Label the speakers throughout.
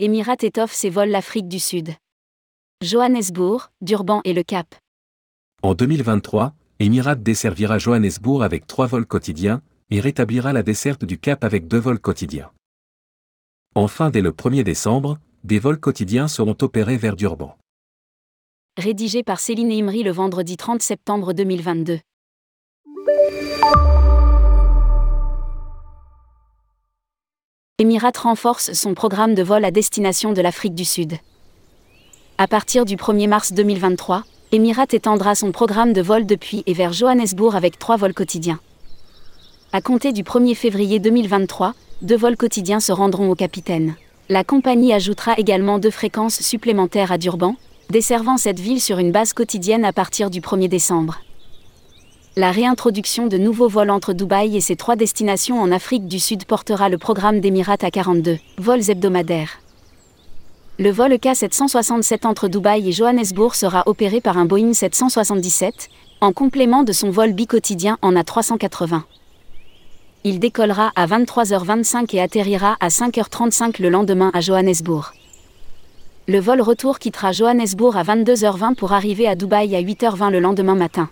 Speaker 1: Emirates étoffe ses vols l'Afrique du Sud. Johannesburg, Durban et le Cap.
Speaker 2: En 2023, Emirates desservira Johannesburg avec trois vols quotidiens et rétablira la desserte du Cap avec deux vols quotidiens. Enfin, dès le 1er décembre, des vols quotidiens seront opérés vers Durban.
Speaker 1: Rédigé par Céline Imri le vendredi 30 septembre 2022. Emirates renforce son programme de vol à destination de l'Afrique du Sud. À partir du 1er mars 2023, Emirates étendra son programme de vol depuis et vers Johannesburg avec trois vols quotidiens. À compter du 1er février 2023, deux vols quotidiens se rendront au capitaine. La compagnie ajoutera également deux fréquences supplémentaires à Durban, desservant cette ville sur une base quotidienne à partir du 1er décembre la réintroduction de nouveaux vols entre Dubaï et ses trois destinations en Afrique du Sud portera le programme d'Emirates à 42 vols hebdomadaires. Le vol K767 entre Dubaï et Johannesburg sera opéré par un Boeing 777, en complément de son vol bi-quotidien en A380. Il décollera à 23h25 et atterrira à 5h35 le lendemain à Johannesburg. Le vol retour quittera Johannesburg à 22h20 pour arriver à Dubaï à 8h20 le lendemain matin.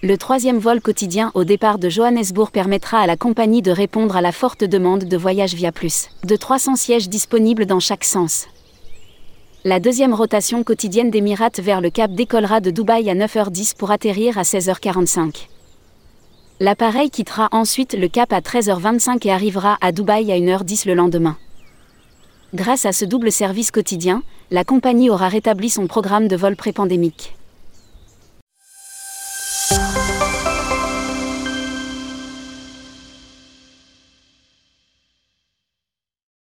Speaker 1: Le troisième vol quotidien au départ de Johannesburg permettra à la compagnie de répondre à la forte demande de voyage via plus de 300 sièges disponibles dans chaque sens. La deuxième rotation quotidienne d'Emirates vers le Cap décollera de Dubaï à 9h10 pour atterrir à 16h45. L'appareil quittera ensuite le Cap à 13h25 et arrivera à Dubaï à 1h10 le lendemain. Grâce à ce double service quotidien, la compagnie aura rétabli son programme de vol pré-pandémique.
Speaker 3: Podcast.